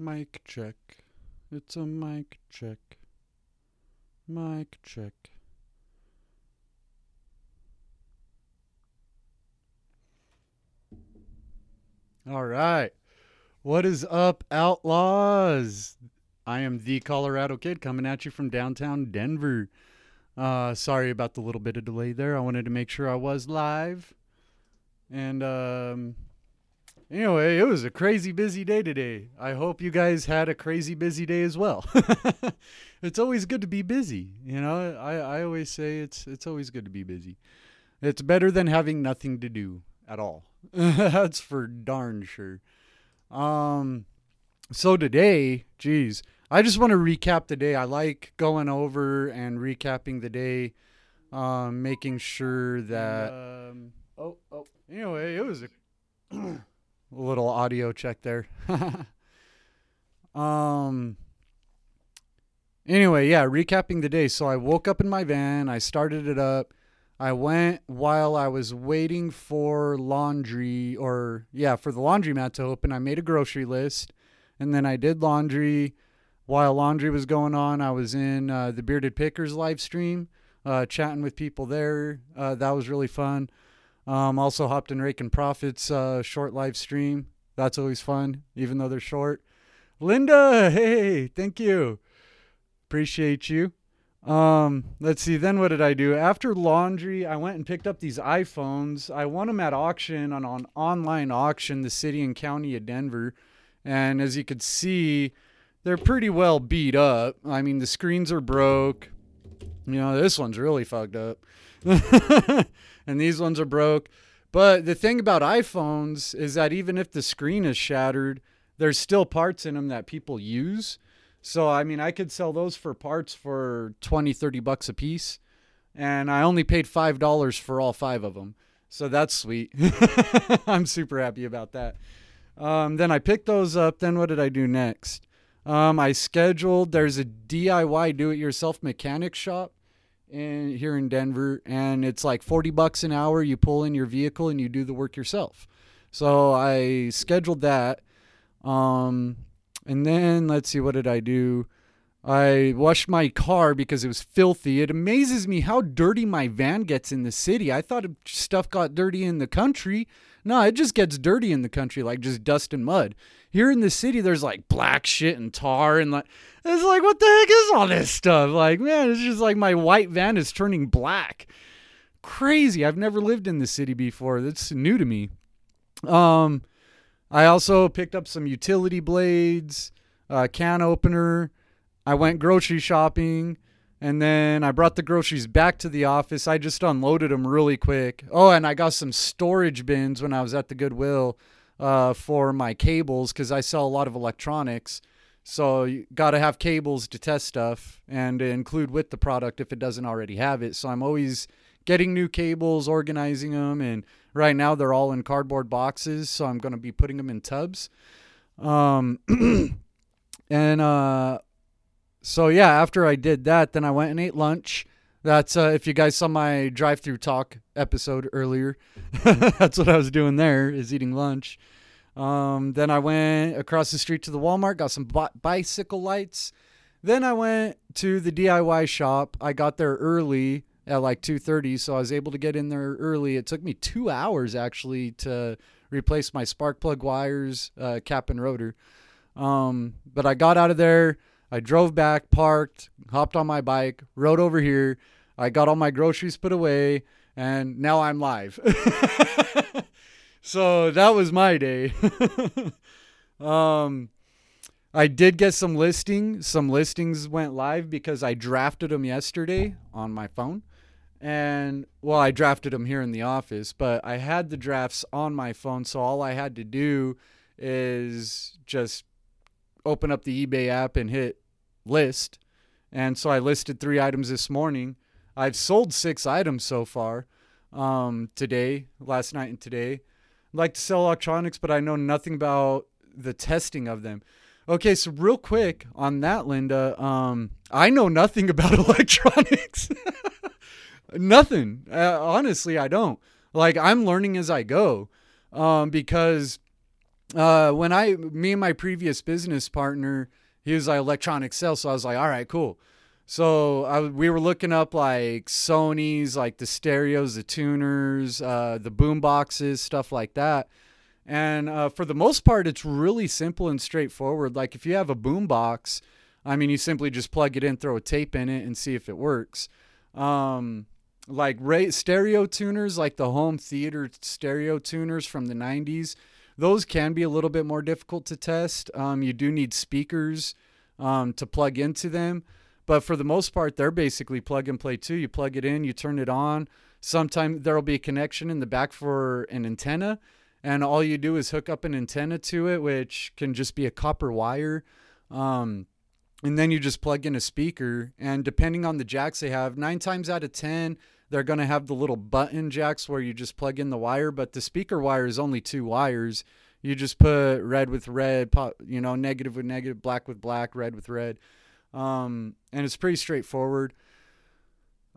Mic check. It's a mic check. Mic check. All right. What is up, outlaws? I am the Colorado Kid coming at you from downtown Denver. Uh, sorry about the little bit of delay there. I wanted to make sure I was live. And um, anyway, it was a crazy busy day today. I hope you guys had a crazy busy day as well. it's always good to be busy. You know, I, I always say it's it's always good to be busy. It's better than having nothing to do at all. That's for darn sure. Um, so today, geez, I just want to recap the day. I like going over and recapping the day, um, making sure that. Um, oh, oh. Anyway, it was a, a little audio check there. um. Anyway, yeah, recapping the day. So I woke up in my van. I started it up. I went while I was waiting for laundry, or yeah, for the laundromat to open. I made a grocery list, and then I did laundry. While laundry was going on, I was in uh, the Bearded Pickers live stream, uh, chatting with people there. Uh, that was really fun. Um, also hopped in Rake and Profits uh, short live stream. That's always fun, even though they're short. Linda, hey, thank you. Appreciate you. Um, let's see. Then what did I do? After laundry, I went and picked up these iPhones. I won them at auction on an online auction, the city and county of Denver. And as you could see, they're pretty well beat up. I mean, the screens are broke. You know, this one's really fucked up. and these ones are broke. But the thing about iPhones is that even if the screen is shattered, there's still parts in them that people use. So, I mean, I could sell those for parts for 20, 30 bucks a piece. And I only paid $5 for all five of them. So that's sweet. I'm super happy about that. Um, then I picked those up. Then what did I do next? Um, I scheduled, there's a DIY do it yourself mechanic shop in, here in Denver. And it's like 40 bucks an hour. You pull in your vehicle and you do the work yourself. So I scheduled that. Um, and then let's see, what did I do? I washed my car because it was filthy. It amazes me how dirty my van gets in the city. I thought stuff got dirty in the country. No, it just gets dirty in the country, like just dust and mud. Here in the city, there's like black shit and tar and like it's like what the heck is all this stuff? Like man, it's just like my white van is turning black. Crazy. I've never lived in the city before. That's new to me. Um, I also picked up some utility blades, a can opener. I went grocery shopping and then I brought the groceries back to the office. I just unloaded them really quick. Oh, and I got some storage bins when I was at the Goodwill uh, for my cables because I sell a lot of electronics. So you got to have cables to test stuff and include with the product if it doesn't already have it. So I'm always getting new cables, organizing them, and right now they're all in cardboard boxes. So I'm going to be putting them in tubs. Um, and uh, so yeah, after I did that, then I went and ate lunch. That's uh, if you guys saw my drive-through talk episode earlier. that's what I was doing there is eating lunch. Um, then I went across the street to the Walmart, got some bi- bicycle lights. Then I went to the DIY shop. I got there early at like 2:30, so I was able to get in there early. It took me 2 hours actually to replace my spark plug wires, uh, cap and rotor. Um, but I got out of there. I drove back, parked, hopped on my bike, rode over here. I got all my groceries put away, and now I'm live. so that was my day. um, I did get some listing. Some listings went live because I drafted them yesterday on my phone. And well, I drafted them here in the office, but I had the drafts on my phone, so all I had to do is just open up the eBay app and hit list. And so I listed three items this morning. I've sold six items so far um, today, last night, and today. I'd like to sell electronics, but I know nothing about the testing of them. Okay, so real quick on that, Linda, um, I know nothing about electronics. nothing. Uh, honestly, I don't. Like I'm learning as I go, um, because uh, when I, me and my previous business partner, he was like electronic sales. So I was like, all right, cool. So I, we were looking up like Sony's, like the stereos, the tuners, uh, the boom boxes, stuff like that. And uh, for the most part, it's really simple and straightforward. Like if you have a boom box, I mean, you simply just plug it in, throw a tape in it, and see if it works. Um, like stereo tuners, like the home theater stereo tuners from the 90s, those can be a little bit more difficult to test. Um, you do need speakers um, to plug into them. But for the most part, they're basically plug and play too. You plug it in, you turn it on. Sometimes there'll be a connection in the back for an antenna, and all you do is hook up an antenna to it, which can just be a copper wire. Um, and then you just plug in a speaker. And depending on the jacks they have, nine times out of 10, they're going to have the little button jacks where you just plug in the wire, but the speaker wire is only two wires. You just put red with red, you know, negative with negative, black with black, red with red. Um, and it's pretty straightforward.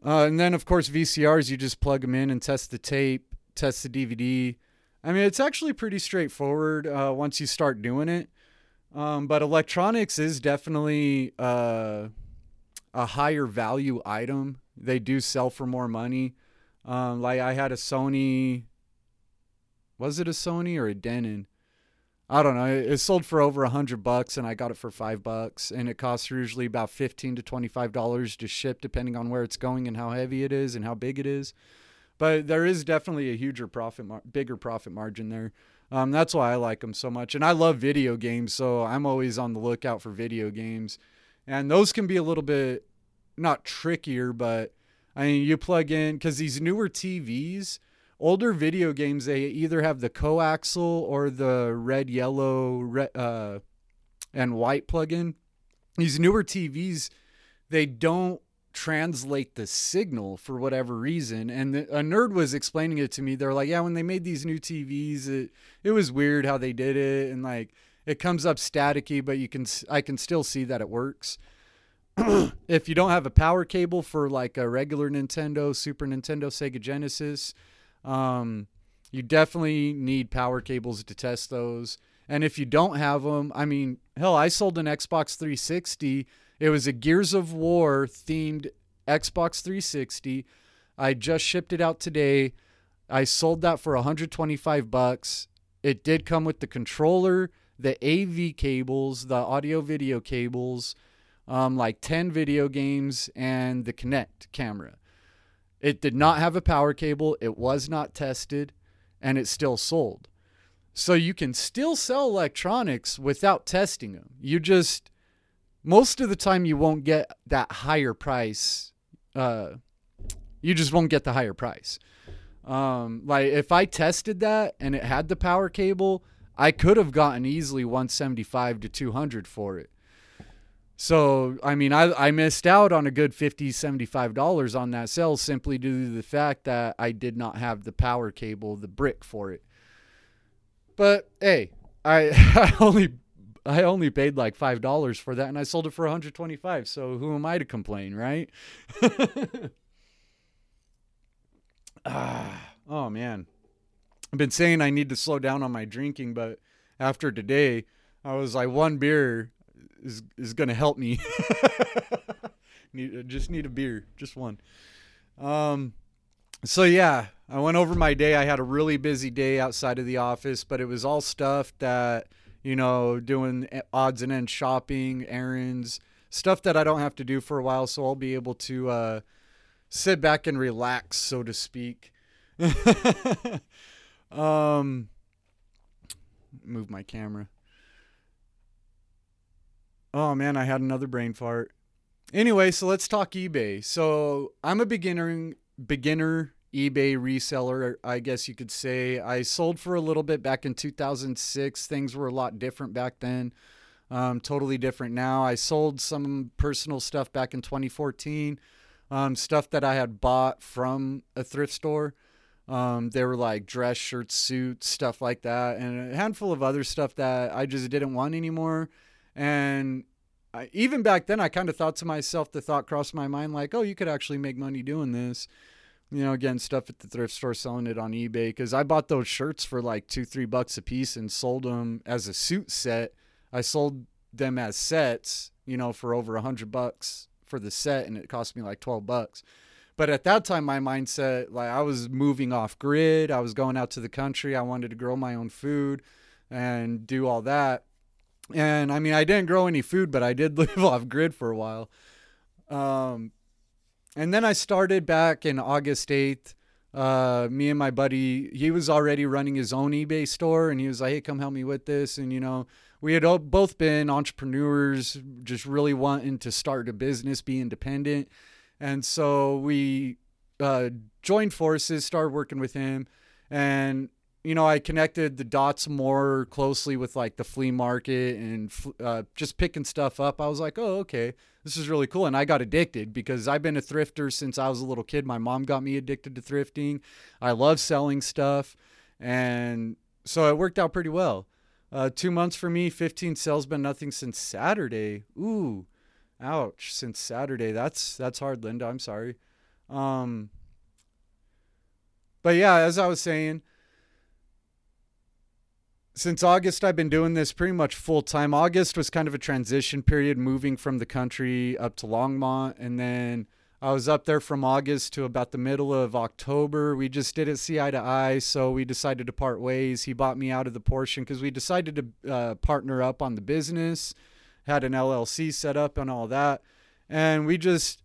Uh, and then, of course, VCRs, you just plug them in and test the tape, test the DVD. I mean, it's actually pretty straightforward uh, once you start doing it. Um, but electronics is definitely uh, a higher value item they do sell for more money. Um, like I had a Sony. Was it a Sony or a Denon? I don't know. It sold for over a hundred bucks, and I got it for five bucks. And it costs usually about fifteen to twenty-five dollars to ship, depending on where it's going and how heavy it is and how big it is. But there is definitely a huger profit, mar- bigger profit margin there. Um, that's why I like them so much, and I love video games, so I'm always on the lookout for video games, and those can be a little bit not trickier, but I mean, you plug in because these newer TVs, older video games, they either have the coaxial or the red, yellow, red, uh, and white plug-in. These newer TVs, they don't translate the signal for whatever reason. And the, a nerd was explaining it to me. They're like, yeah, when they made these new TVs, it it was weird how they did it, and like it comes up staticky, but you can I can still see that it works. if you don't have a power cable for like a regular Nintendo, Super Nintendo, Sega Genesis, um, you definitely need power cables to test those. And if you don't have them, I mean, hell, I sold an Xbox 360. It was a Gears of War themed Xbox 360. I just shipped it out today. I sold that for 125 bucks. It did come with the controller, the AV cables, the audio video cables, um, like 10 video games and the Kinect camera. It did not have a power cable, it was not tested, and it still sold. So you can still sell electronics without testing them. You just, most of the time, you won't get that higher price. Uh, you just won't get the higher price. Um, like if I tested that and it had the power cable, I could have gotten easily 175 to 200 for it. So, I mean, I, I missed out on a good $50, $75 on that sale simply due to the fact that I did not have the power cable, the brick for it. But hey, I, I only I only paid like five dollars for that, and I sold it for 125. So who am I to complain, right? ah, oh man, I've been saying I need to slow down on my drinking, but after today, I was like one beer is is gonna help me. need just need a beer, just one. Um, so yeah, I went over my day. I had a really busy day outside of the office, but it was all stuff that you know, doing odds and ends shopping, errands, stuff that I don't have to do for a while. So I'll be able to uh, sit back and relax, so to speak. um, move my camera. Oh man, I had another brain fart. Anyway, so let's talk eBay. So I'm a beginner beginner eBay reseller, I guess you could say. I sold for a little bit back in 2006. Things were a lot different back then. Um, totally different now. I sold some personal stuff back in 2014. Um, stuff that I had bought from a thrift store. Um, they were like dress shirts, suits, stuff like that, and a handful of other stuff that I just didn't want anymore. And I, even back then, I kind of thought to myself, the thought crossed my mind, like, oh, you could actually make money doing this. you know, again, stuff at the thrift store, selling it on eBay. Because I bought those shirts for like two, three bucks a piece and sold them as a suit set. I sold them as sets, you know, for over a hundred bucks for the set, and it cost me like twelve bucks. But at that time, my mindset, like I was moving off grid, I was going out to the country, I wanted to grow my own food and do all that. And I mean, I didn't grow any food, but I did live off grid for a while. Um, and then I started back in August 8th. Uh, me and my buddy, he was already running his own eBay store, and he was like, "Hey, come help me with this." And you know, we had both been entrepreneurs, just really wanting to start a business, be independent, and so we uh, joined forces, started working with him, and you know, I connected the dots more closely with like the flea market and uh, just picking stuff up. I was like, oh, okay, this is really cool. And I got addicted because I've been a thrifter since I was a little kid. My mom got me addicted to thrifting. I love selling stuff. And so it worked out pretty well. Uh, two months for me, 15 sales, been nothing since Saturday. Ooh, ouch, since Saturday. That's that's hard, Linda. I'm sorry. Um, but yeah, as I was saying, since August, I've been doing this pretty much full time. August was kind of a transition period, moving from the country up to Longmont. And then I was up there from August to about the middle of October. We just didn't see eye to eye. So we decided to part ways. He bought me out of the portion because we decided to uh, partner up on the business, had an LLC set up and all that. And we just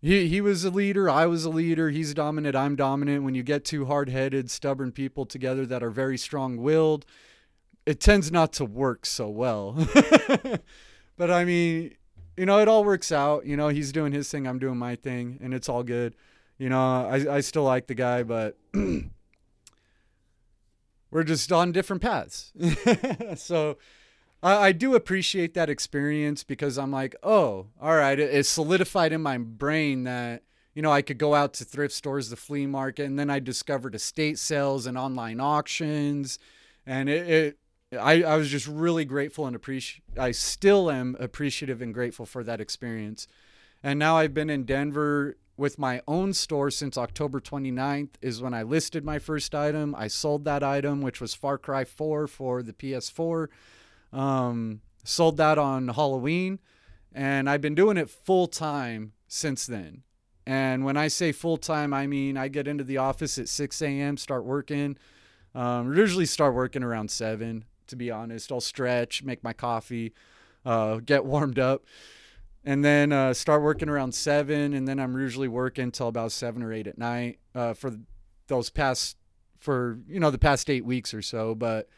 he he was a leader, I was a leader, he's dominant, I'm dominant. When you get two hard-headed, stubborn people together that are very strong-willed, it tends not to work so well. but I mean, you know, it all works out. You know, he's doing his thing, I'm doing my thing, and it's all good. You know, I I still like the guy, but we're just on different paths. so I, I do appreciate that experience because I'm like, oh, all right, it, it's solidified in my brain that you know I could go out to thrift stores, the flea market, and then I discovered estate sales and online auctions, and it, it I, I was just really grateful and appreciate. I still am appreciative and grateful for that experience. And now I've been in Denver with my own store since October 29th is when I listed my first item. I sold that item, which was Far Cry 4 for the PS4. Um, sold that on Halloween, and I've been doing it full time since then. And when I say full time, I mean I get into the office at 6 a.m., start working. Um, usually start working around 7, to be honest. I'll stretch, make my coffee, uh, get warmed up, and then uh, start working around 7. And then I'm usually working until about 7 or 8 at night uh, for those past, for, you know, the past eight weeks or so. But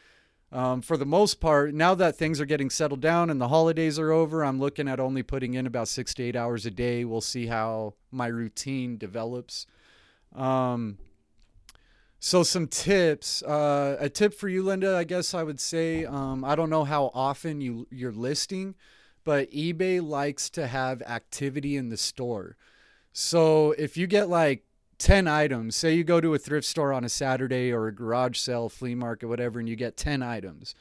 um, for the most part, now that things are getting settled down and the holidays are over, I'm looking at only putting in about six to eight hours a day. We'll see how my routine develops. Um, so some tips. Uh, a tip for you, Linda, I guess I would say. Um, I don't know how often you you're listing, but eBay likes to have activity in the store. So if you get like 10 items. Say you go to a thrift store on a Saturday or a garage sale, flea market, whatever, and you get 10 items.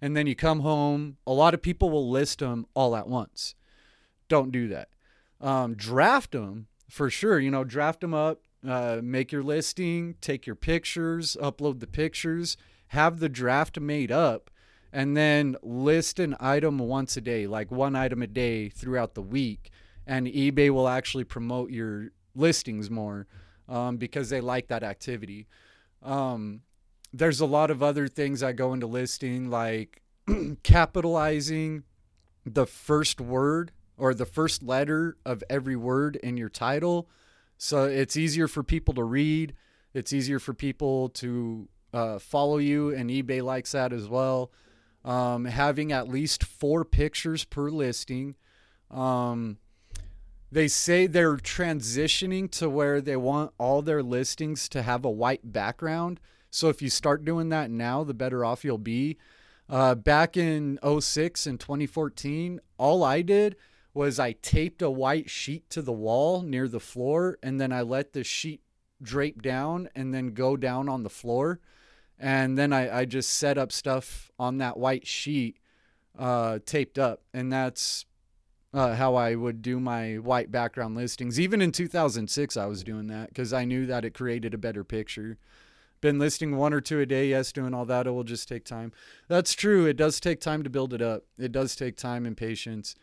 And then you come home. A lot of people will list them all at once. Don't do that. Um, draft them for sure. You know, draft them up, uh, make your listing, take your pictures, upload the pictures, have the draft made up, and then list an item once a day, like one item a day throughout the week. And eBay will actually promote your listings more um, because they like that activity. Um, there's a lot of other things that go into listing, like capitalizing the first word or the first letter of every word in your title. So it's easier for people to read. It's easier for people to uh, follow you, and eBay likes that as well. Um, having at least four pictures per listing. Um, they say they're transitioning to where they want all their listings to have a white background. So if you start doing that now, the better off you'll be. Uh, back in 06 and 2014, all I did was I taped a white sheet to the wall near the floor, and then I let the sheet drape down and then go down on the floor. And then I, I just set up stuff on that white sheet uh, taped up. And that's uh, how I would do my white background listings. Even in 2006, I was doing that because I knew that it created a better picture. Been listing one or two a day, yes, doing all that. It will just take time. That's true. It does take time to build it up. It does take time and patience.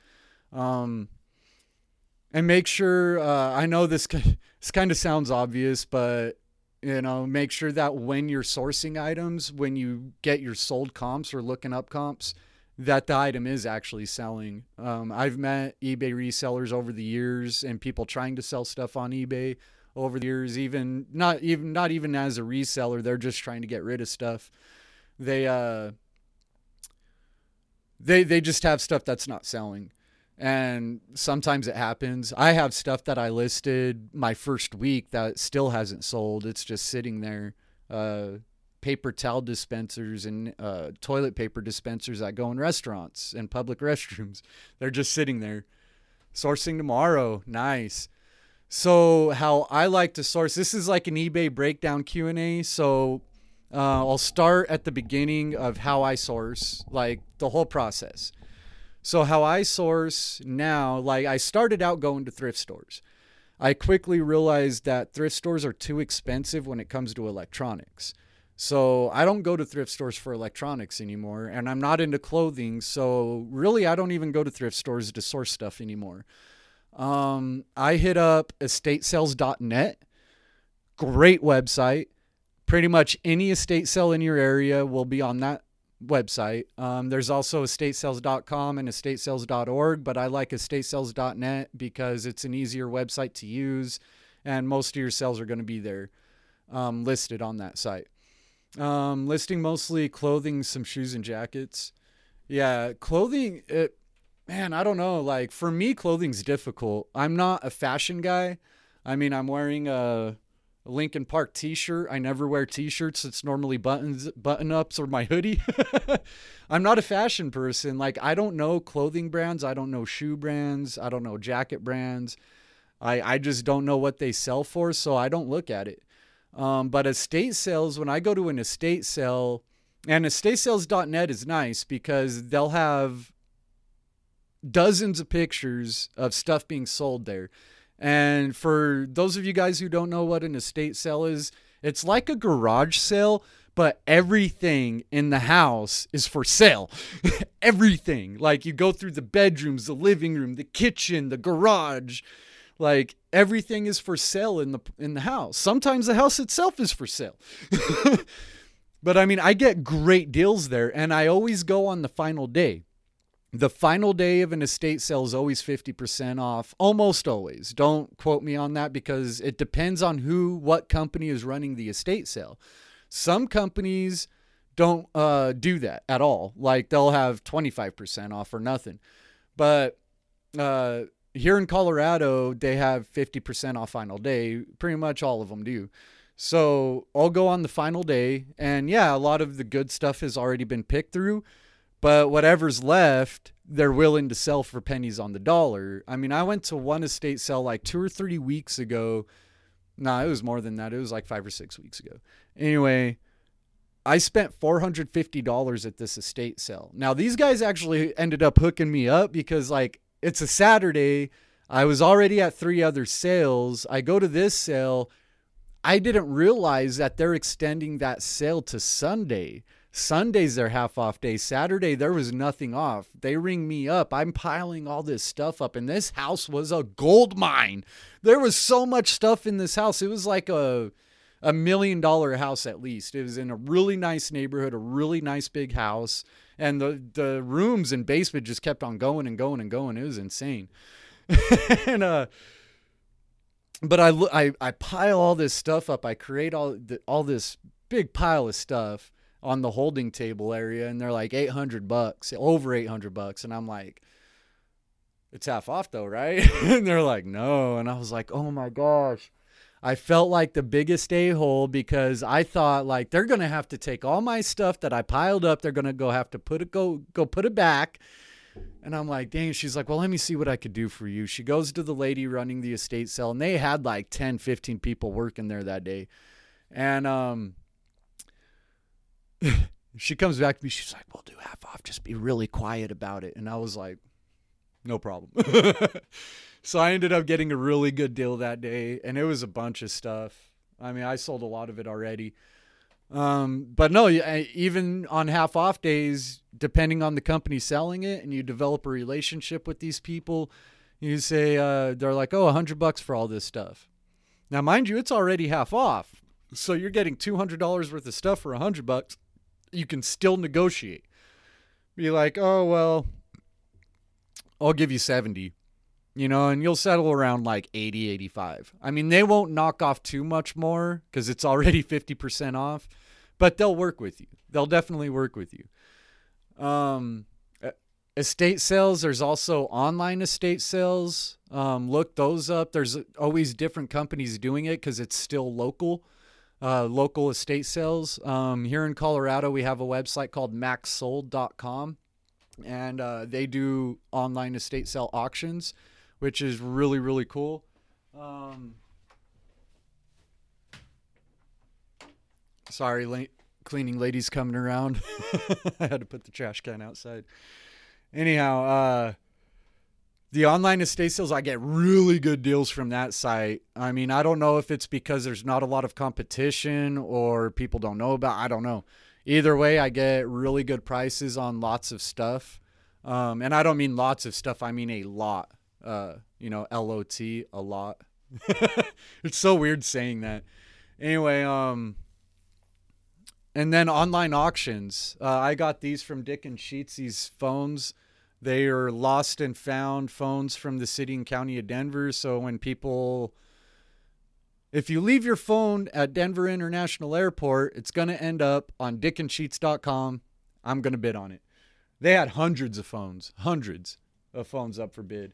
Um, and make sure. Uh, I know this this kind of sounds obvious, but you know, make sure that when you're sourcing items, when you get your sold comps or looking up comps, that the item is actually selling. Um, I've met eBay resellers over the years and people trying to sell stuff on eBay over the years, even not even not even as a reseller, they're just trying to get rid of stuff. They uh they they just have stuff that's not selling and sometimes it happens. I have stuff that I listed my first week that still hasn't sold. It's just sitting there. Uh, paper towel dispensers and uh, toilet paper dispensers that go in restaurants and public restrooms. They're just sitting there. Sourcing tomorrow, nice. So how I like to source this is like an eBay breakdown Q and A. So uh, I'll start at the beginning of how I source, like the whole process. So how I source now, like I started out going to thrift stores. I quickly realized that thrift stores are too expensive when it comes to electronics. So I don't go to thrift stores for electronics anymore, and I'm not into clothing. So really, I don't even go to thrift stores to source stuff anymore. Um, I hit up estatesales.net. Great website. Pretty much any estate sale in your area will be on that website. Um, there's also estatesales.com and estatesales.org, but I like estatesales.net because it's an easier website to use, and most of your sales are going to be there um, listed on that site. Um, listing mostly clothing, some shoes, and jackets. Yeah, clothing. It, man, I don't know. Like for me, clothing's difficult. I'm not a fashion guy. I mean, I'm wearing a Linkin Park T-shirt. I never wear T-shirts. It's normally buttons, button-ups, or my hoodie. I'm not a fashion person. Like I don't know clothing brands. I don't know shoe brands. I don't know jacket brands. I I just don't know what they sell for, so I don't look at it. Um, but estate sales, when I go to an estate sale, and estatesales.net is nice because they'll have dozens of pictures of stuff being sold there. And for those of you guys who don't know what an estate sale is, it's like a garage sale, but everything in the house is for sale. everything. Like you go through the bedrooms, the living room, the kitchen, the garage. Like everything is for sale in the in the house. Sometimes the house itself is for sale. but I mean, I get great deals there and I always go on the final day. The final day of an estate sale is always 50% off almost always. Don't quote me on that because it depends on who what company is running the estate sale. Some companies don't uh, do that at all. Like they'll have 25% off or nothing. But uh, here in colorado they have 50% off final day pretty much all of them do so i'll go on the final day and yeah a lot of the good stuff has already been picked through but whatever's left, they're willing to sell for pennies on the dollar. I mean, I went to one estate sale like two or three weeks ago. No, nah, it was more than that. It was like five or six weeks ago. Anyway, I spent $450 at this estate sale. Now, these guys actually ended up hooking me up because, like, it's a Saturday. I was already at three other sales. I go to this sale. I didn't realize that they're extending that sale to Sunday. Sunday's their half off day. Saturday, there was nothing off. They ring me up. I'm piling all this stuff up, and this house was a gold mine. There was so much stuff in this house. It was like a a million dollar house at least. It was in a really nice neighborhood, a really nice big house, and the the rooms and basement just kept on going and going and going. It was insane. and uh but I, I I pile all this stuff up. I create all the, all this big pile of stuff on the holding table area and they're like 800 bucks, over 800 bucks. And I'm like, it's half off though, right? and they're like, no. And I was like, oh my gosh. I felt like the biggest a hole because I thought like they're gonna have to take all my stuff that I piled up. They're gonna go have to put it go go put it back. And I'm like, dang. She's like, well, let me see what I could do for you. She goes to the lady running the estate sale, and they had like 10, 15 people working there that day. And um, she comes back to me. She's like, "We'll do half off. Just be really quiet about it." And I was like, no problem. so I ended up getting a really good deal that day, and it was a bunch of stuff. I mean, I sold a lot of it already. Um, but no, even on half off days, depending on the company selling it, and you develop a relationship with these people, you say uh, they're like, "Oh, a hundred bucks for all this stuff." Now, mind you, it's already half off, so you're getting two hundred dollars worth of stuff for a hundred bucks. You can still negotiate. Be like, "Oh well, I'll give you 70." You know, and you'll settle around like 80, 85. I mean, they won't knock off too much more because it's already 50% off but they'll work with you. They'll definitely work with you. Um, estate sales. There's also online estate sales. Um, look those up. There's always different companies doing it because it's still local. Uh, local estate sales. Um, here in Colorado, we have a website called maxsold.com, and uh, they do online estate sale auctions, which is really really cool. Um, Sorry, la- cleaning ladies coming around. I had to put the trash can outside. Anyhow, uh, the online estate sales, I get really good deals from that site. I mean, I don't know if it's because there's not a lot of competition or people don't know about. I don't know. Either way, I get really good prices on lots of stuff. Um, and I don't mean lots of stuff. I mean a lot. Uh, you know, L O T, a lot. it's so weird saying that. Anyway, um, and then online auctions. Uh, I got these from Dickensheets. These phones, they are lost and found phones from the city and county of Denver. So when people, if you leave your phone at Denver International Airport, it's going to end up on dickensheets.com. I'm going to bid on it. They had hundreds of phones, hundreds of phones up for bid.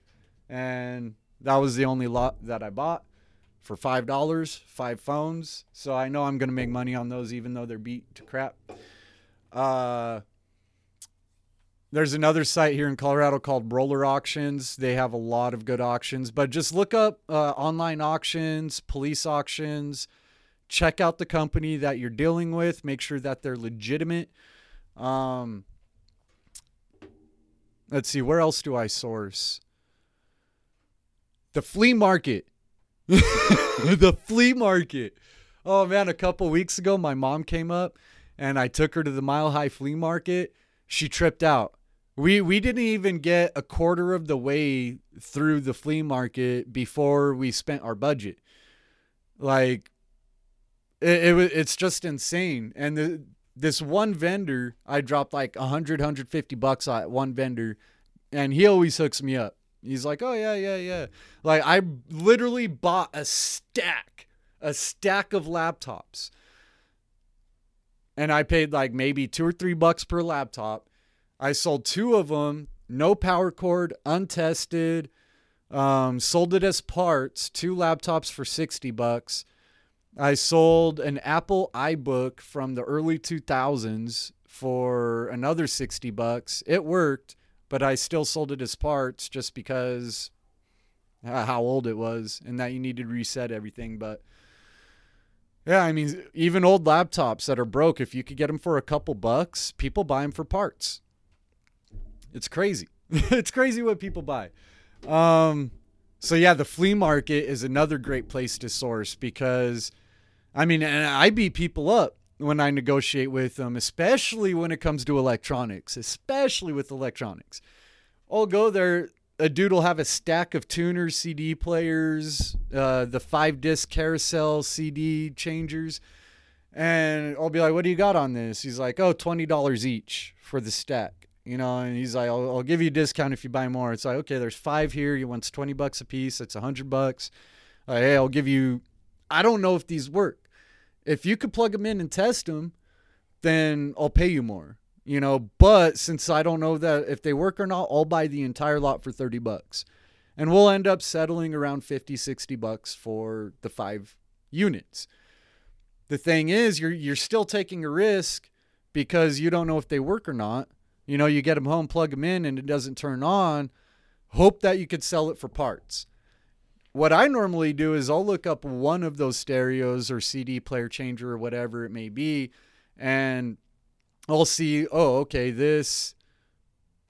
And that was the only lot that I bought for five dollars, five phones. So I know I'm gonna make money on those, even though they're beat to crap. Uh, there's another site here in Colorado called Roller Auctions. They have a lot of good auctions, but just look up uh, online auctions, police auctions. Check out the company that you're dealing with. Make sure that they're legitimate. Um, let's see, where else do I source? The flea market the flea market. Oh man, a couple weeks ago, my mom came up and I took her to the Mile High Flea Market. She tripped out. We we didn't even get a quarter of the way through the flea market before we spent our budget. Like it, it it's just insane. And the, this one vendor, I dropped like 100 150 bucks at one vendor and he always hooks me up. He's like, oh yeah, yeah, yeah. Like I literally bought a stack, a stack of laptops, and I paid like maybe two or three bucks per laptop. I sold two of them, no power cord, untested. Um, sold it as parts, two laptops for sixty bucks. I sold an Apple iBook from the early 2000s for another 60 bucks. It worked but I still sold it as parts just because how old it was and that you needed to reset everything. But yeah, I mean, even old laptops that are broke, if you could get them for a couple bucks, people buy them for parts. It's crazy. it's crazy what people buy. Um, so yeah, the flea market is another great place to source because, I mean, and I beat people up when I negotiate with them, especially when it comes to electronics, especially with electronics. I'll go there. A dude will have a stack of tuners, CD players, uh, the five disc carousel CD changers. And I'll be like, what do you got on this? He's like, oh, $20 each for the stack. You know, and he's like, I'll, I'll give you a discount if you buy more. It's like, okay, there's five here. You want 20 bucks a piece. That's a hundred bucks. Like, hey, I'll give you, I don't know if these work if you could plug them in and test them, then I'll pay you more. You know, but since I don't know that if they work or not, I'll buy the entire lot for 30 bucks. And we'll end up settling around 50, 60 bucks for the five units. The thing is, you're you're still taking a risk because you don't know if they work or not. You know, you get them home, plug them in, and it doesn't turn on. Hope that you could sell it for parts what I normally do is I'll look up one of those stereos or CD player changer or whatever it may be, and I'll see, oh, okay, this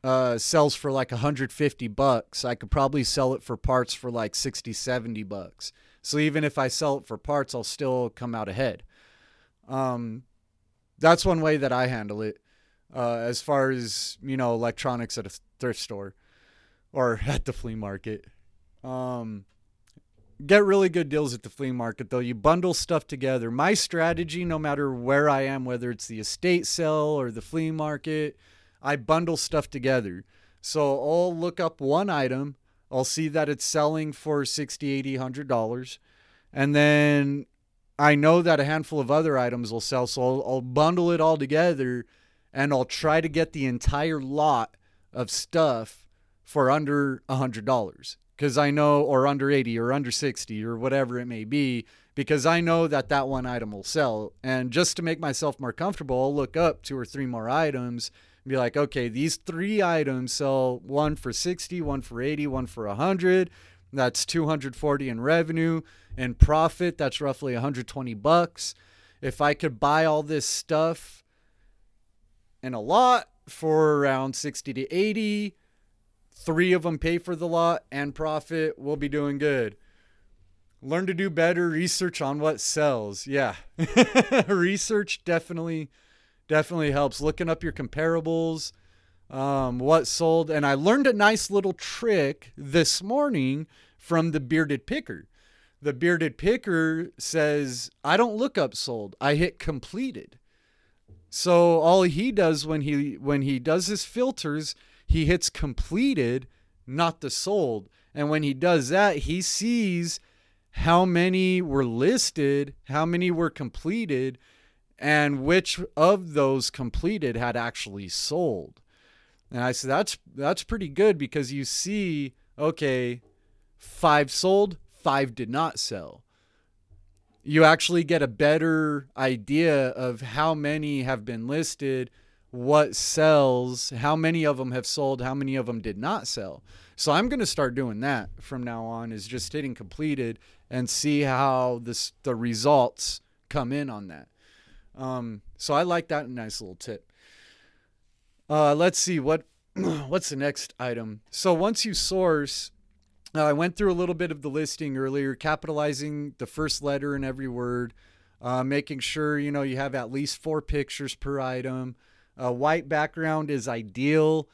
uh, sells for like 150 bucks, I could probably sell it for parts for like 60, 70 bucks. So even if I sell it for parts, I'll still come out ahead. Um, that's one way that I handle it. Uh, as far as you know, electronics at a thrift store or at the flea market. Um, get really good deals at the flea market though. You bundle stuff together. My strategy, no matter where I am, whether it's the estate sale or the flea market, I bundle stuff together. So I'll look up one item. I'll see that it's selling for 60, 80, 100 dollars. And then I know that a handful of other items will sell. So I'll, I'll bundle it all together and I'll try to get the entire lot of stuff for under a hundred dollars because I know, or under 80 or under 60 or whatever it may be, because I know that that one item will sell. And just to make myself more comfortable, I'll look up two or three more items and be like, okay, these three items sell one for 60, one for 80, one for 100. That's 240 in revenue and profit. That's roughly 120 bucks. If I could buy all this stuff in a lot for around 60 to 80, three of them pay for the lot and profit, we'll be doing good. Learn to do better research on what sells. Yeah. research definitely definitely helps looking up your comparables um, what sold and i learned a nice little trick this morning from the bearded picker the bearded picker says i don't look up sold i hit completed so all he does when he when he does his filters he hits completed, not the sold. And when he does that, he sees how many were listed, how many were completed, and which of those completed had actually sold. And I said that's that's pretty good because you see, okay, five sold, five did not sell. You actually get a better idea of how many have been listed what sells, how many of them have sold, how many of them did not sell. So I'm going to start doing that from now on is just hitting completed and see how this the results come in on that. Um, so I like that nice little tip. Uh, let's see what what's the next item. So once you source, uh, I went through a little bit of the listing earlier, capitalizing the first letter in every word, uh, making sure you know you have at least four pictures per item. A white background is ideal.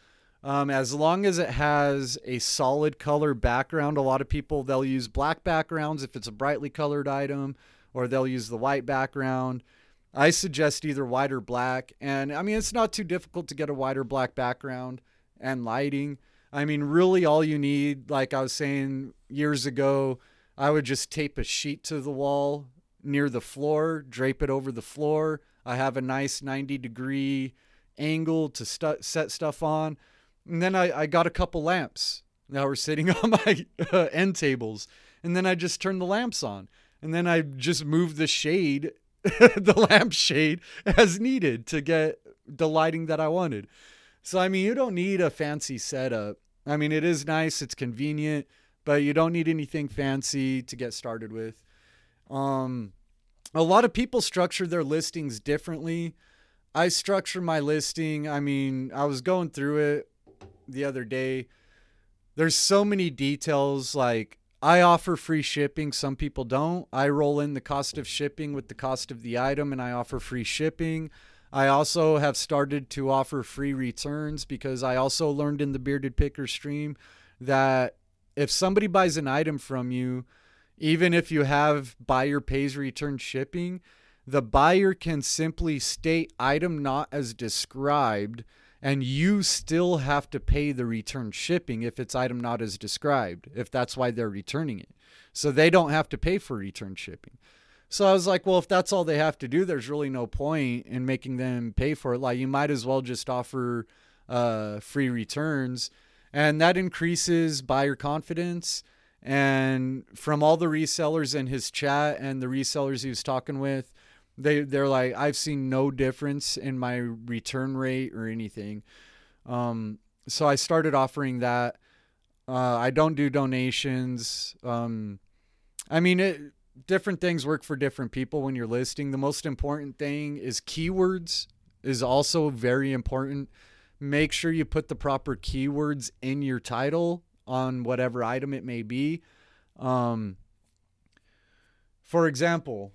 Um, as long as it has a solid color background, a lot of people they'll use black backgrounds if it's a brightly colored item, or they'll use the white background. I suggest either white or black, and I mean it's not too difficult to get a white or black background and lighting. I mean, really, all you need, like I was saying years ago, I would just tape a sheet to the wall near the floor, drape it over the floor. I have a nice 90 degree angle to set stuff on. And then I, I got a couple lamps that were sitting on my uh, end tables. And then I just turned the lamps on. And then I just moved the shade, the lamp shade, as needed to get the lighting that I wanted. So, I mean, you don't need a fancy setup. I mean, it is nice, it's convenient, but you don't need anything fancy to get started with. Um, a lot of people structure their listings differently. I structure my listing. I mean, I was going through it the other day. There's so many details. Like, I offer free shipping. Some people don't. I roll in the cost of shipping with the cost of the item and I offer free shipping. I also have started to offer free returns because I also learned in the Bearded Picker stream that if somebody buys an item from you, even if you have buyer pays return shipping, the buyer can simply state item not as described and you still have to pay the return shipping if it's item not as described if that's why they're returning it. So they don't have to pay for return shipping. So i was like well if that's all they have to do there's really no point in making them pay for it. Like you might as well just offer uh, free returns. And that increases buyer confidence. And from all the resellers in his chat and the resellers he was talking with they they're like I've seen no difference in my return rate or anything. Um, so I started offering that. Uh, I don't do donations. Um, I mean, it, different things work for different people when you're listing. The most important thing is keywords is also very important. make sure you put the proper keywords in your title on whatever item it may be. Um, for example,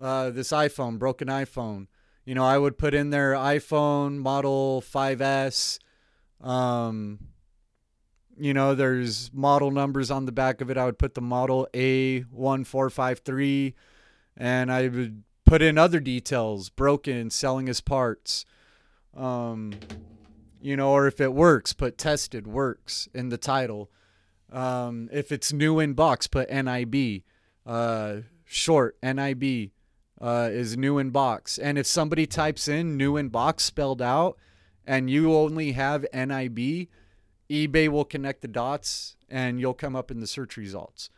uh, this iPhone, broken iPhone, you know, I would put in there iPhone model 5S. Um, you know, there's model numbers on the back of it. I would put the model A1453 and I would put in other details, broken, selling as parts. Um, you know, or if it works, put tested works in the title. Um, if it's new in box, put NIB. Uh, short NIB uh, is new in box. And if somebody types in new in box spelled out and you only have NIB, eBay will connect the dots and you'll come up in the search results.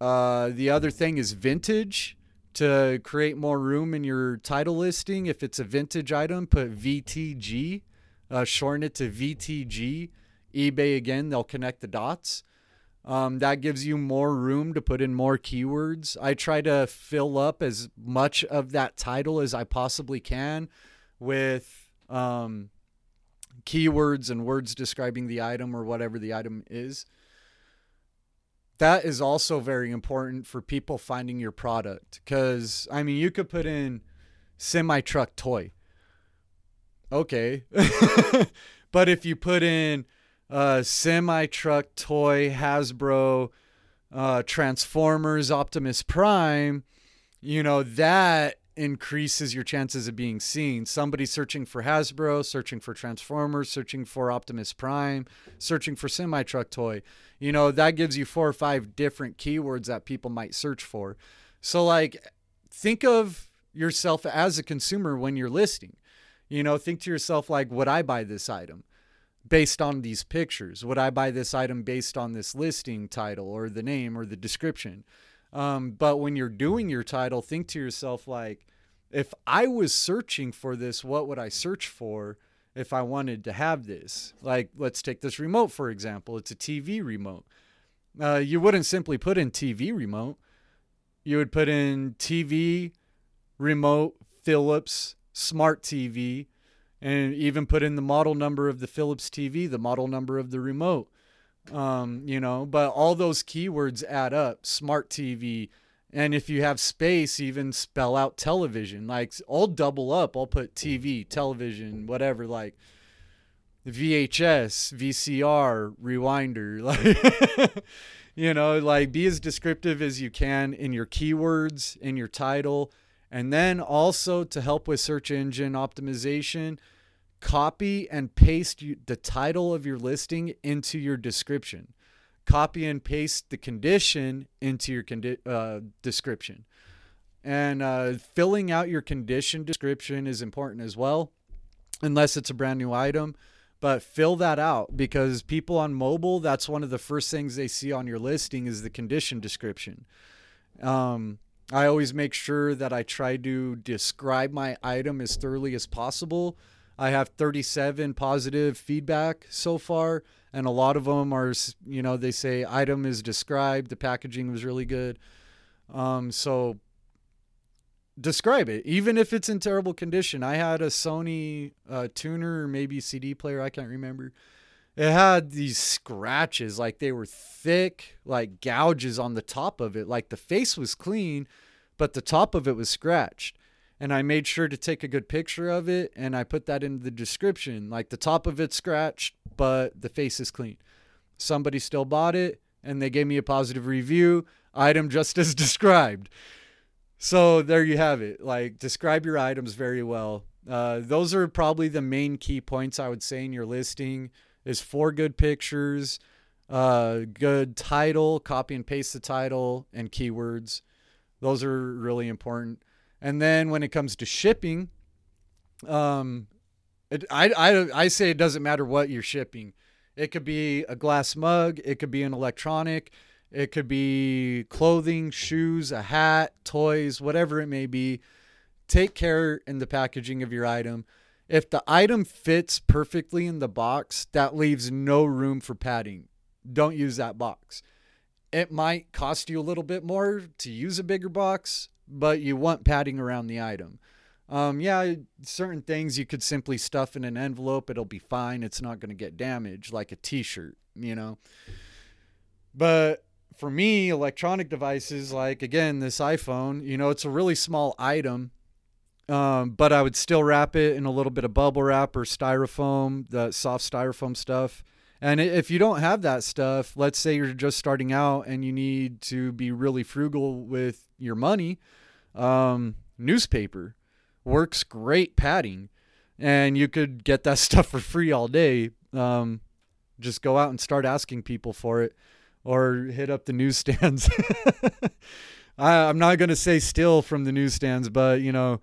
Uh, the other thing is vintage to create more room in your title listing. If it's a vintage item, put VTG, uh, shorten it to VTG. eBay again, they'll connect the dots. Um, that gives you more room to put in more keywords. I try to fill up as much of that title as I possibly can with um, keywords and words describing the item or whatever the item is. That is also very important for people finding your product because, I mean, you could put in semi truck toy. Okay. but if you put in uh, semi truck toy, Hasbro, uh, Transformers, Optimus Prime, you know, that increases your chances of being seen. Somebody searching for Hasbro, searching for Transformers, searching for Optimus Prime, searching for semi truck toy. You know, that gives you four or five different keywords that people might search for. So, like, think of yourself as a consumer when you're listing. You know, think to yourself, like, would I buy this item? Based on these pictures? Would I buy this item based on this listing title or the name or the description? Um, but when you're doing your title, think to yourself, like, if I was searching for this, what would I search for if I wanted to have this? Like, let's take this remote, for example. It's a TV remote. Uh, you wouldn't simply put in TV remote, you would put in TV, remote, Philips, smart TV, and even put in the model number of the Philips TV, the model number of the remote. Um, you know, but all those keywords add up. Smart TV, and if you have space, even spell out television. Like I'll double up. I'll put TV, television, whatever. Like VHS, VCR, rewinder. Like you know, like be as descriptive as you can in your keywords, in your title and then also to help with search engine optimization, copy and paste the title of your listing into your description. Copy and paste the condition into your condi- uh, description. And uh, filling out your condition description is important as well, unless it's a brand new item. But fill that out because people on mobile, that's one of the first things they see on your listing is the condition description. Um, I always make sure that I try to describe my item as thoroughly as possible. I have 37 positive feedback so far, and a lot of them are, you know, they say item is described, the packaging was really good. Um, so describe it, even if it's in terrible condition. I had a Sony uh, tuner, maybe CD player, I can't remember it had these scratches like they were thick like gouges on the top of it. Like the face was clean but the top of it was scratched. And i made sure to take a good picture of it and i put that in the description. Like the top of it scratched but the face is clean. Somebody still bought it and they gave me a positive review item just as described. So there you have it. Like describe your items very well. Uh, those are probably the main key points i would say in your listing is four good pictures, uh, good title, copy and paste the title and keywords. Those are really important. And then when it comes to shipping, um, it, I, I, I say it doesn't matter what you're shipping. It could be a glass mug, it could be an electronic, it could be clothing, shoes, a hat, toys, whatever it may be. Take care in the packaging of your item. If the item fits perfectly in the box, that leaves no room for padding. Don't use that box. It might cost you a little bit more to use a bigger box, but you want padding around the item. Um, yeah, certain things you could simply stuff in an envelope, it'll be fine. It's not going to get damaged, like a t shirt, you know. But for me, electronic devices, like again, this iPhone, you know, it's a really small item. Um, but I would still wrap it in a little bit of bubble wrap or styrofoam, the soft styrofoam stuff. And if you don't have that stuff, let's say you're just starting out and you need to be really frugal with your money, um, newspaper works great padding. And you could get that stuff for free all day. Um, just go out and start asking people for it or hit up the newsstands. I, I'm not going to say steal from the newsstands, but, you know,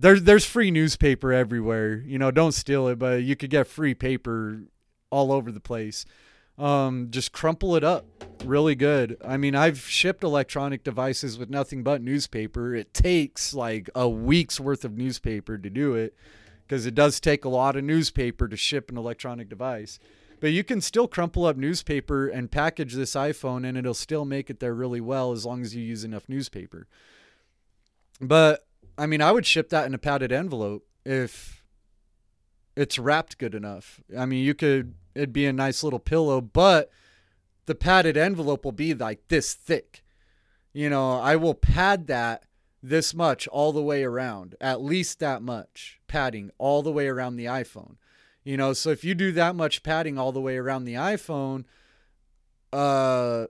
there's there's free newspaper everywhere. You know, don't steal it, but you could get free paper all over the place. Um, just crumple it up really good. I mean, I've shipped electronic devices with nothing but newspaper. It takes like a week's worth of newspaper to do it because it does take a lot of newspaper to ship an electronic device. But you can still crumple up newspaper and package this iPhone and it'll still make it there really well as long as you use enough newspaper. But I mean, I would ship that in a padded envelope if it's wrapped good enough. I mean, you could it'd be a nice little pillow, but the padded envelope will be like this thick. You know, I will pad that this much all the way around, at least that much padding all the way around the iPhone. You know, so if you do that much padding all the way around the iPhone, uh,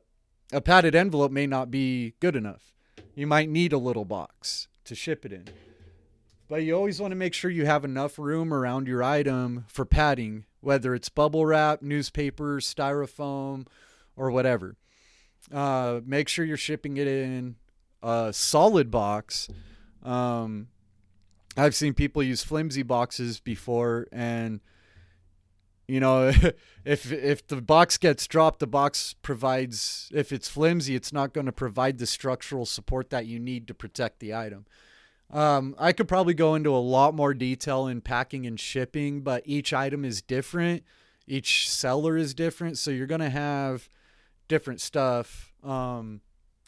a padded envelope may not be good enough. You might need a little box to ship it in. But you always want to make sure you have enough room around your item for padding, whether it's bubble wrap, newspaper, styrofoam, or whatever. Uh, make sure you're shipping it in a solid box. Um, I've seen people use flimsy boxes before, and you know, if if the box gets dropped, the box provides. If it's flimsy, it's not going to provide the structural support that you need to protect the item. Um, I could probably go into a lot more detail in packing and shipping, but each item is different. Each seller is different, so you're gonna have different stuff. Um,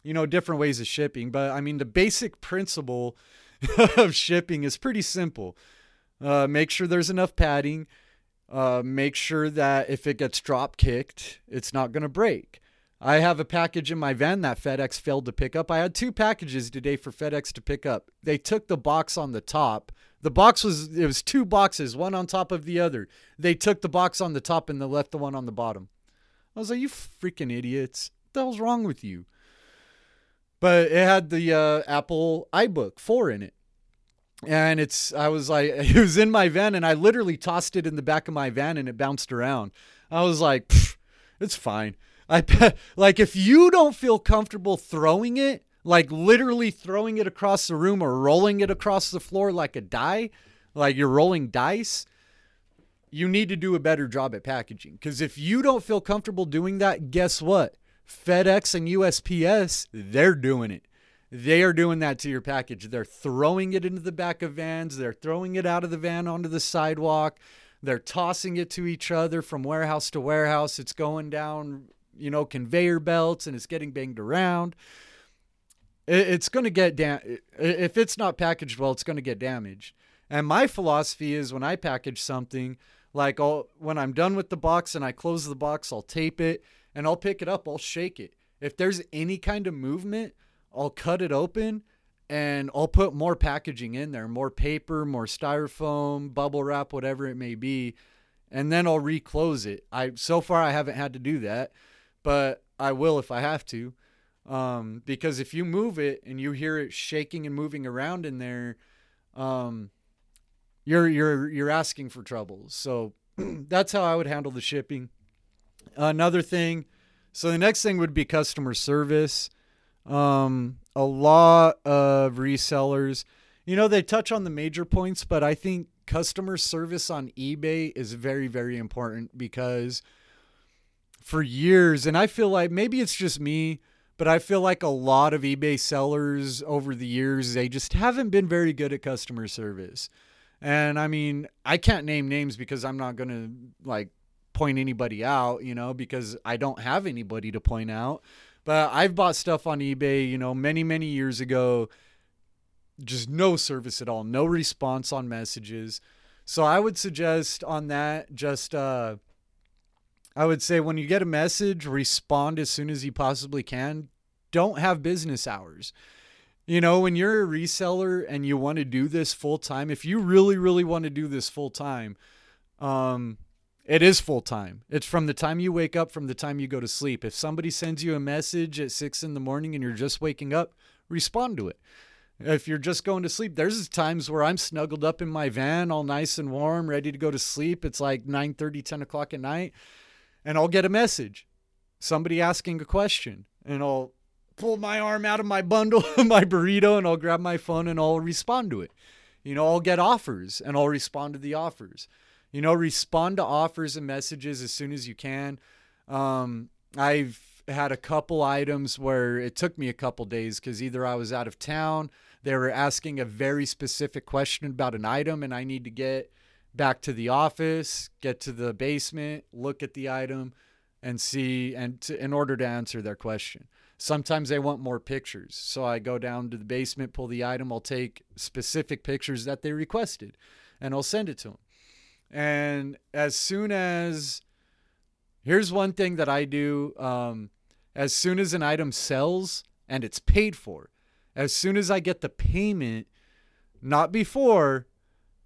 you know, different ways of shipping. But I mean, the basic principle of shipping is pretty simple. Uh, make sure there's enough padding. Uh, make sure that if it gets drop kicked, it's not gonna break. I have a package in my van that FedEx failed to pick up. I had two packages today for FedEx to pick up. They took the box on the top. The box was it was two boxes, one on top of the other. They took the box on the top and they left the one on the bottom. I was like, "You freaking idiots! What the hell's wrong with you?" But it had the uh, Apple iBook 4 in it. And it's I was like it was in my van and I literally tossed it in the back of my van and it bounced around. I was like, "It's fine." I like if you don't feel comfortable throwing it, like literally throwing it across the room or rolling it across the floor like a die, like you're rolling dice, you need to do a better job at packaging. Because if you don't feel comfortable doing that, guess what? FedEx and USPS, they're doing it. They are doing that to your package. They're throwing it into the back of vans, they're throwing it out of the van onto the sidewalk. They're tossing it to each other from warehouse to warehouse. It's going down you know, conveyor belts and it's getting banged around. It's going to get down. If it's not packaged well, it's going to get damaged. And my philosophy is when I package something, like I'll, when I'm done with the box and I close the box, I'll tape it and I'll pick it up, I'll shake it. If there's any kind of movement, I'll cut it open and I'll put more packaging in there, more paper, more styrofoam, bubble wrap, whatever it may be, and then I'll reclose it. I so far I haven't had to do that but I will if I have to. Um, because if you move it and you hear it shaking and moving around in there, um, you're you're you're asking for trouble. So that's how I would handle the shipping. Another thing, so the next thing would be customer service. Um, a lot of resellers, you know, they touch on the major points, but I think customer service on eBay is very very important because for years, and I feel like maybe it's just me, but I feel like a lot of eBay sellers over the years, they just haven't been very good at customer service. And I mean, I can't name names because I'm not going to like point anybody out, you know, because I don't have anybody to point out. But I've bought stuff on eBay, you know, many, many years ago. just no service at all, no response on messages. So I would suggest on that just uh I would say when you get a message, respond as soon as you possibly can. Don't have business hours. You know, when you're a reseller and you want to do this full time, if you really, really want to do this full time, um, it is full time. It's from the time you wake up, from the time you go to sleep. If somebody sends you a message at six in the morning and you're just waking up, respond to it. If you're just going to sleep, there's times where I'm snuggled up in my van, all nice and warm, ready to go to sleep. It's like 9 30, 10 o'clock at night, and I'll get a message, somebody asking a question, and I'll pull my arm out of my bundle, my burrito, and I'll grab my phone and I'll respond to it. You know, I'll get offers and I'll respond to the offers. You know, respond to offers and messages as soon as you can. Um, I've had a couple items where it took me a couple days because either I was out of town, they were asking a very specific question about an item, and I need to get back to the office, get to the basement, look at the item, and see, and to, in order to answer their question. Sometimes they want more pictures. So I go down to the basement, pull the item, I'll take specific pictures that they requested, and I'll send it to them. And as soon as, here's one thing that I do um, as soon as an item sells and it's paid for, as soon as I get the payment, not before,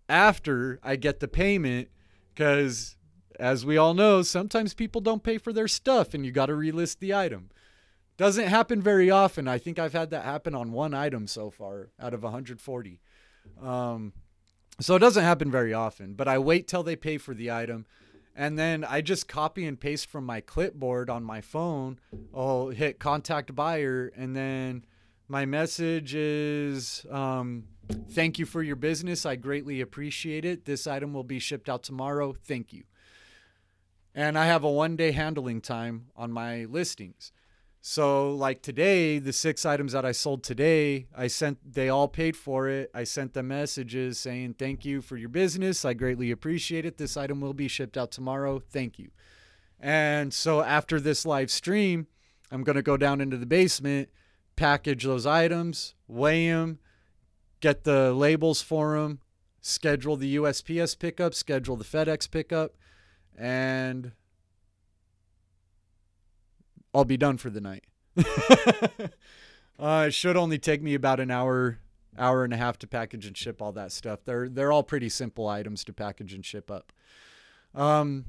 after I get the payment, because as we all know, sometimes people don't pay for their stuff and you got to relist the item. Doesn't happen very often. I think I've had that happen on one item so far out of 140. Um, so it doesn't happen very often, but I wait till they pay for the item and then I just copy and paste from my clipboard on my phone. I'll hit contact buyer and then my message is um, thank you for your business. I greatly appreciate it. This item will be shipped out tomorrow. Thank you. And I have a one day handling time on my listings. So like today, the six items that I sold today, I sent they all paid for it. I sent them messages saying thank you for your business. I greatly appreciate it. This item will be shipped out tomorrow. Thank you. And so after this live stream, I'm going to go down into the basement, package those items, weigh them, get the labels for them, schedule the USPS pickup, schedule the FedEx pickup, and I'll be done for the night. uh, it should only take me about an hour, hour and a half to package and ship all that stuff. They're they're all pretty simple items to package and ship up. Um,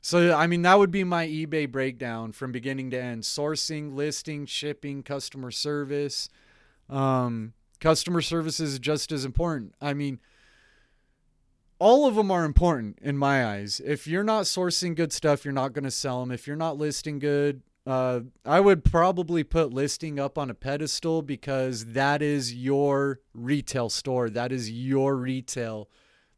so I mean that would be my eBay breakdown from beginning to end: sourcing, listing, shipping, customer service. Um, customer service is just as important. I mean all of them are important in my eyes. If you're not sourcing good stuff, you're not going to sell them. If you're not listing good, uh, I would probably put listing up on a pedestal because that is your retail store. That is your retail.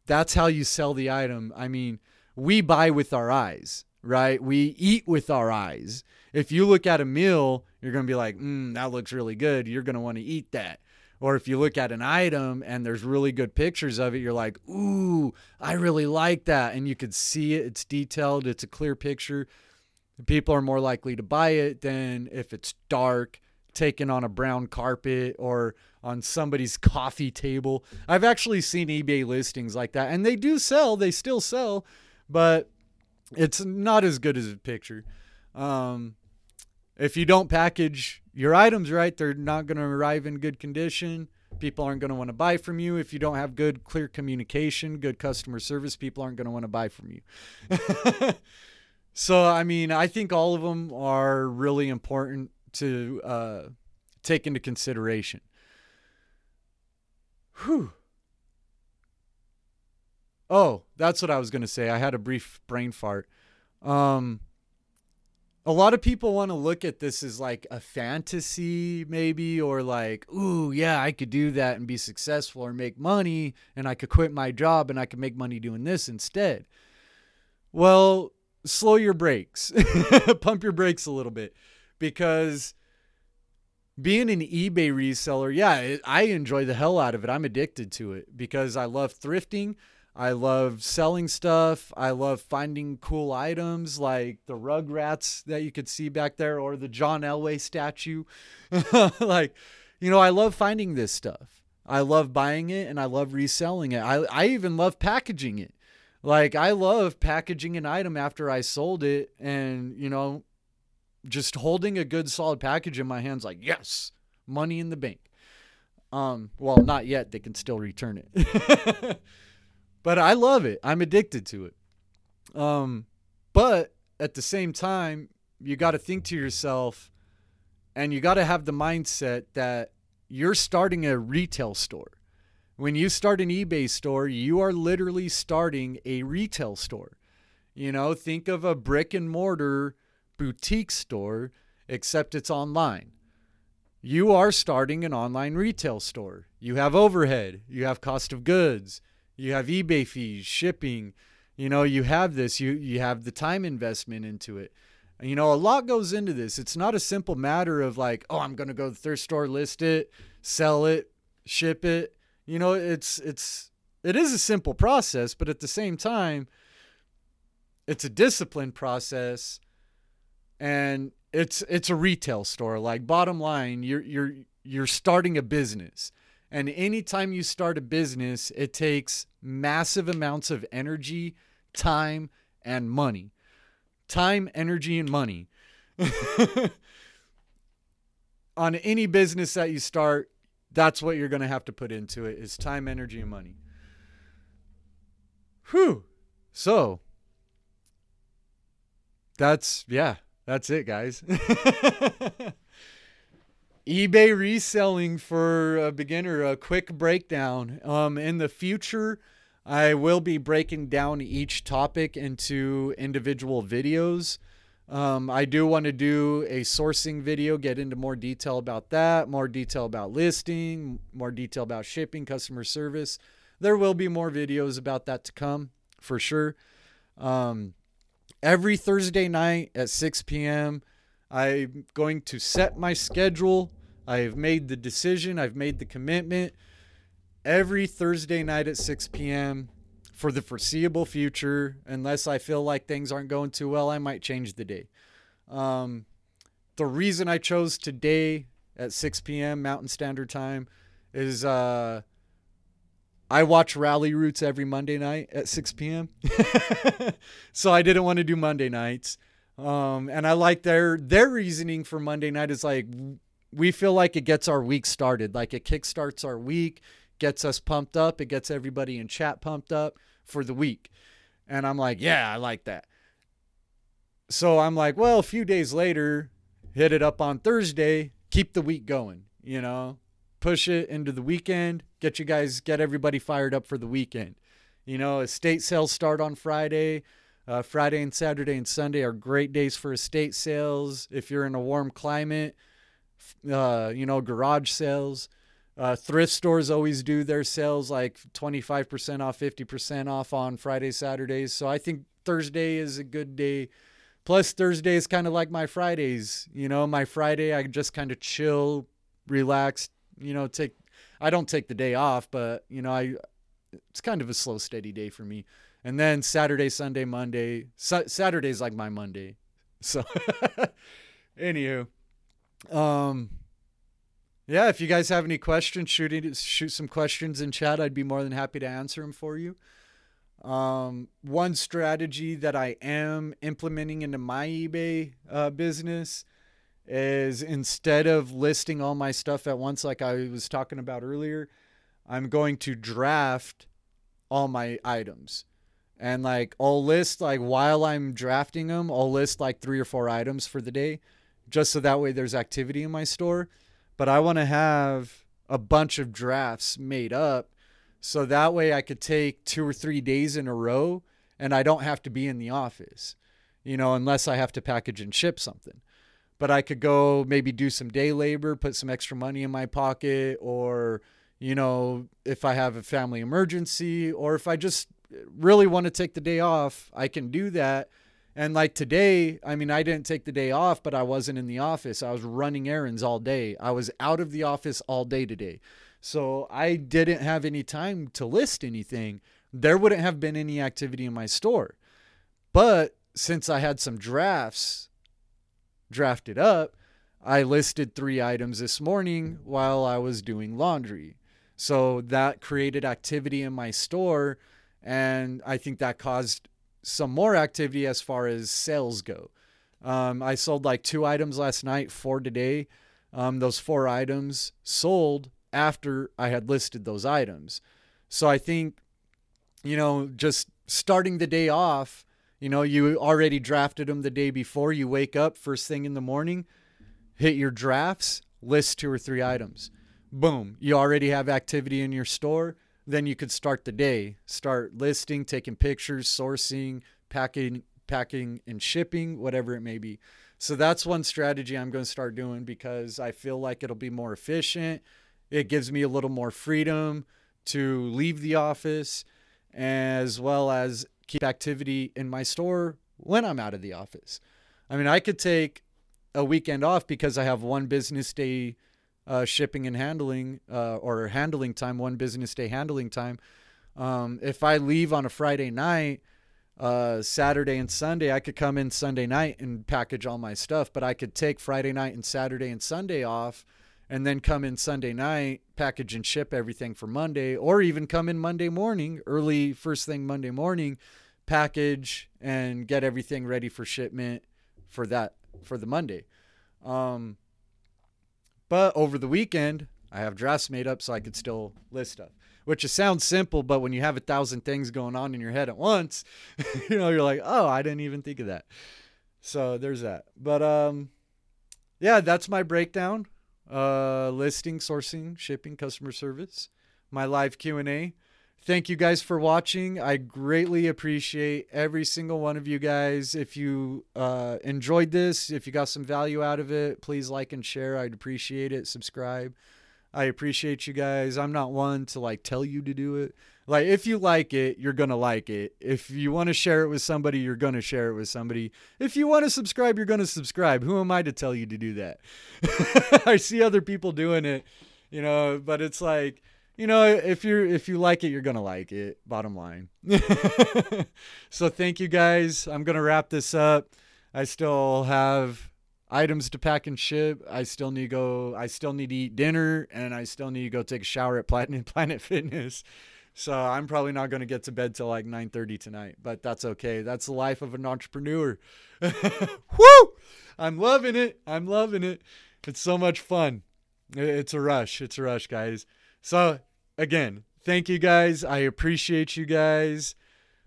That's how you sell the item. I mean, we buy with our eyes, right? We eat with our eyes. If you look at a meal, you're going to be like, mm, that looks really good. You're going to want to eat that. Or if you look at an item and there's really good pictures of it, you're like, ooh, I really like that. And you could see it. It's detailed, it's a clear picture people are more likely to buy it than if it's dark, taken on a brown carpet or on somebody's coffee table. I've actually seen eBay listings like that, and they do sell, they still sell, but it's not as good as a picture. Um, if you don't package your items right, they're not going to arrive in good condition. People aren't going to want to buy from you. If you don't have good, clear communication, good customer service, people aren't going to want to buy from you. So, I mean, I think all of them are really important to uh, take into consideration. Whew. Oh, that's what I was to say. I had a brief brain fart. Um, a lot of people want to look at this as like a fantasy, maybe, or like, ooh, yeah, I could do that and be successful or make money, and I could quit my job and I could make money doing this instead. Well, slow your brakes, pump your brakes a little bit because being an eBay reseller, yeah, I enjoy the hell out of it. I'm addicted to it because I love thrifting. I love selling stuff. I love finding cool items like the Rugrats that you could see back there or the John Elway statue. like, you know, I love finding this stuff. I love buying it and I love reselling it. I, I even love packaging it. Like I love packaging an item after I sold it and, you know, just holding a good solid package in my hands like, yes, money in the bank. Um, well, not yet. They can still return it. but I love it. I'm addicted to it. Um, but at the same time, you got to think to yourself and you got to have the mindset that you're starting a retail store. When you start an eBay store, you are literally starting a retail store. You know, think of a brick and mortar boutique store, except it's online. You are starting an online retail store. You have overhead, you have cost of goods, you have eBay fees, shipping. You know, you have this, you, you have the time investment into it. You know, a lot goes into this. It's not a simple matter of like, oh, I'm going to go to the thrift store, list it, sell it, ship it. You know, it's it's it is a simple process, but at the same time, it's a disciplined process and it's it's a retail store. Like bottom line, you're you're you're starting a business. And anytime you start a business, it takes massive amounts of energy, time, and money time, energy, and money. On any business that you start, that's what you're going to have to put into it is time, energy, and money. Whew. So that's yeah, that's it, guys. eBay reselling for a beginner, a quick breakdown. Um, in the future, I will be breaking down each topic into individual videos. Um, I do want to do a sourcing video, get into more detail about that, more detail about listing, more detail about shipping, customer service. There will be more videos about that to come for sure. Um, every Thursday night at 6 p.m., I'm going to set my schedule. I've made the decision, I've made the commitment every Thursday night at 6 p.m. for the foreseeable future. Unless I feel like things aren't going too well, I might change the day. Um, the reason I chose today at 6 p.m. Mountain Standard Time is uh, I watch Ralli Roots every Monday night at 6 p.m. so I didn't want to do Monday nights. Um, and I like their their reasoning for Monday night is like we feel like it gets our week started, like it kickstarts our week gets us pumped up. It gets everybody in chat pumped up for the week. And I'm like, yeah, I like that. So I'm like, well, a few days later, hit it up on Thursday, keep the week going, you know, push it into the weekend, get you guys, get everybody fired up for the weekend. You know, estate sales start on Friday. Uh, Friday and Saturday and Sunday are great days for estate sales. If you're in a warm climate, uh, you know, garage sales. Uh, thrift stores always do their sales like 25% off, 50% off on Fridays, Saturdays. So I think Thursday is a good day. Plus, Thursday is kind of like my Fridays. You know, my Friday, I just kind of chill, relax, you know, take, I don't take the day off, but, you know, I, it's kind of a slow, steady day for me. And then Saturday, Sunday, Monday, Sa- Saturday's like my Monday. So, anywho, um, yeah, if you guys have any questions, shoot it, shoot some questions in chat. I'd be more than happy to answer them for you. Um, one strategy that I am implementing into my eBay uh, business is instead of listing all my stuff at once, like I was talking about earlier, I'm going to draft all my items. And like I'll list like while I'm drafting them, I'll list like three or four items for the day, just so that way there's activity in my store but I want to have a bunch of drafts made up so that way I could take two or three days in a row and I don't have to be in the office, you know, unless I have to package and ship something. But I could go maybe do some day labor, put some extra money in my pocket, or, you know, if I have a family emergency, or if I just really want to take the day off, I can do that and like today, I mean, I didn't take the day off, but I wasn't in the office. I was running errands all day. I was out of the office all day today. So I didn't have any time to list anything. There wouldn't have been any activity in my store. But since I had some drafts drafted up, I listed three items this morning while I was doing laundry. So that created activity in my store. And I think that caused some more activity as far as sales go. Um, I sold like two items last night, four today. Um, those four items sold after I had listed those items. So I think, you know, just starting the day off, you know, you already drafted them the day before. You wake up first thing in the morning, hit your drafts, list two or three items. Boom, you already have activity in your store. Then you could start the day, start listing, taking pictures, sourcing, packing, packing and shipping, whatever it may be. So that's one strategy I'm going to start doing because I feel like it'll be more efficient. It gives me a little more freedom to leave the office as well as keep activity in my store when I'm out of the office. I mean, I could take a weekend off because I have one business day uh, shipping and handling uh, or handling time, one business day handling time. Um, if I leave on a Friday night, uh, Saturday and Sunday, I could come in Sunday night and package all my stuff, but I could take Friday night and Saturday and Sunday off and then come in Sunday night, package and ship everything for Monday, or even come in Monday morning, early first thing Monday morning, package and get everything ready for shipment for that for the Monday. Um, but over the weekend, I have drafts made up so I could still list stuff. Which it sounds simple, but when you have a thousand things going on in your head at once, you know, you're like, oh, I didn't even think of that. So there's that. But um, yeah, that's my breakdown uh, listing, sourcing, shipping, customer service, my live Q&A. Thank you guys for watching. I greatly appreciate every single one of you guys. If you uh, enjoyed this, if you got some value out of it, please like and share. I'd appreciate it. Subscribe. I appreciate you guys. I'm not one to like tell you to do it. Like if you like it, you're going to like it. If you want to share it with somebody, you're going to share it with somebody. If you want to subscribe, you're going to subscribe. Who am I to tell you to do that? I see other people doing it, you know, but it's like, you know, if you're if you like it, you're to like it. Bottom line. so thank you guys. I'm to wrap this up. I still have items to pack and ship. I still need to go. I still need to eat dinner, and I still need to go take a shower at Planet Planet Fitness. So I'm probably not going to get to bed till like 9:30 tonight, but that's okay. That's the life of an entrepreneur. Woo! I'm loving it. I'm loving it. It's so much fun. It's a rush. It's a rush, guys. So again, thank you guys. I appreciate you guys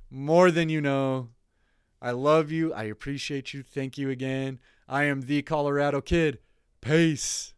more than you know. I love you. I appreciate you. Thank you again. I am the Colorado Kid. Peace.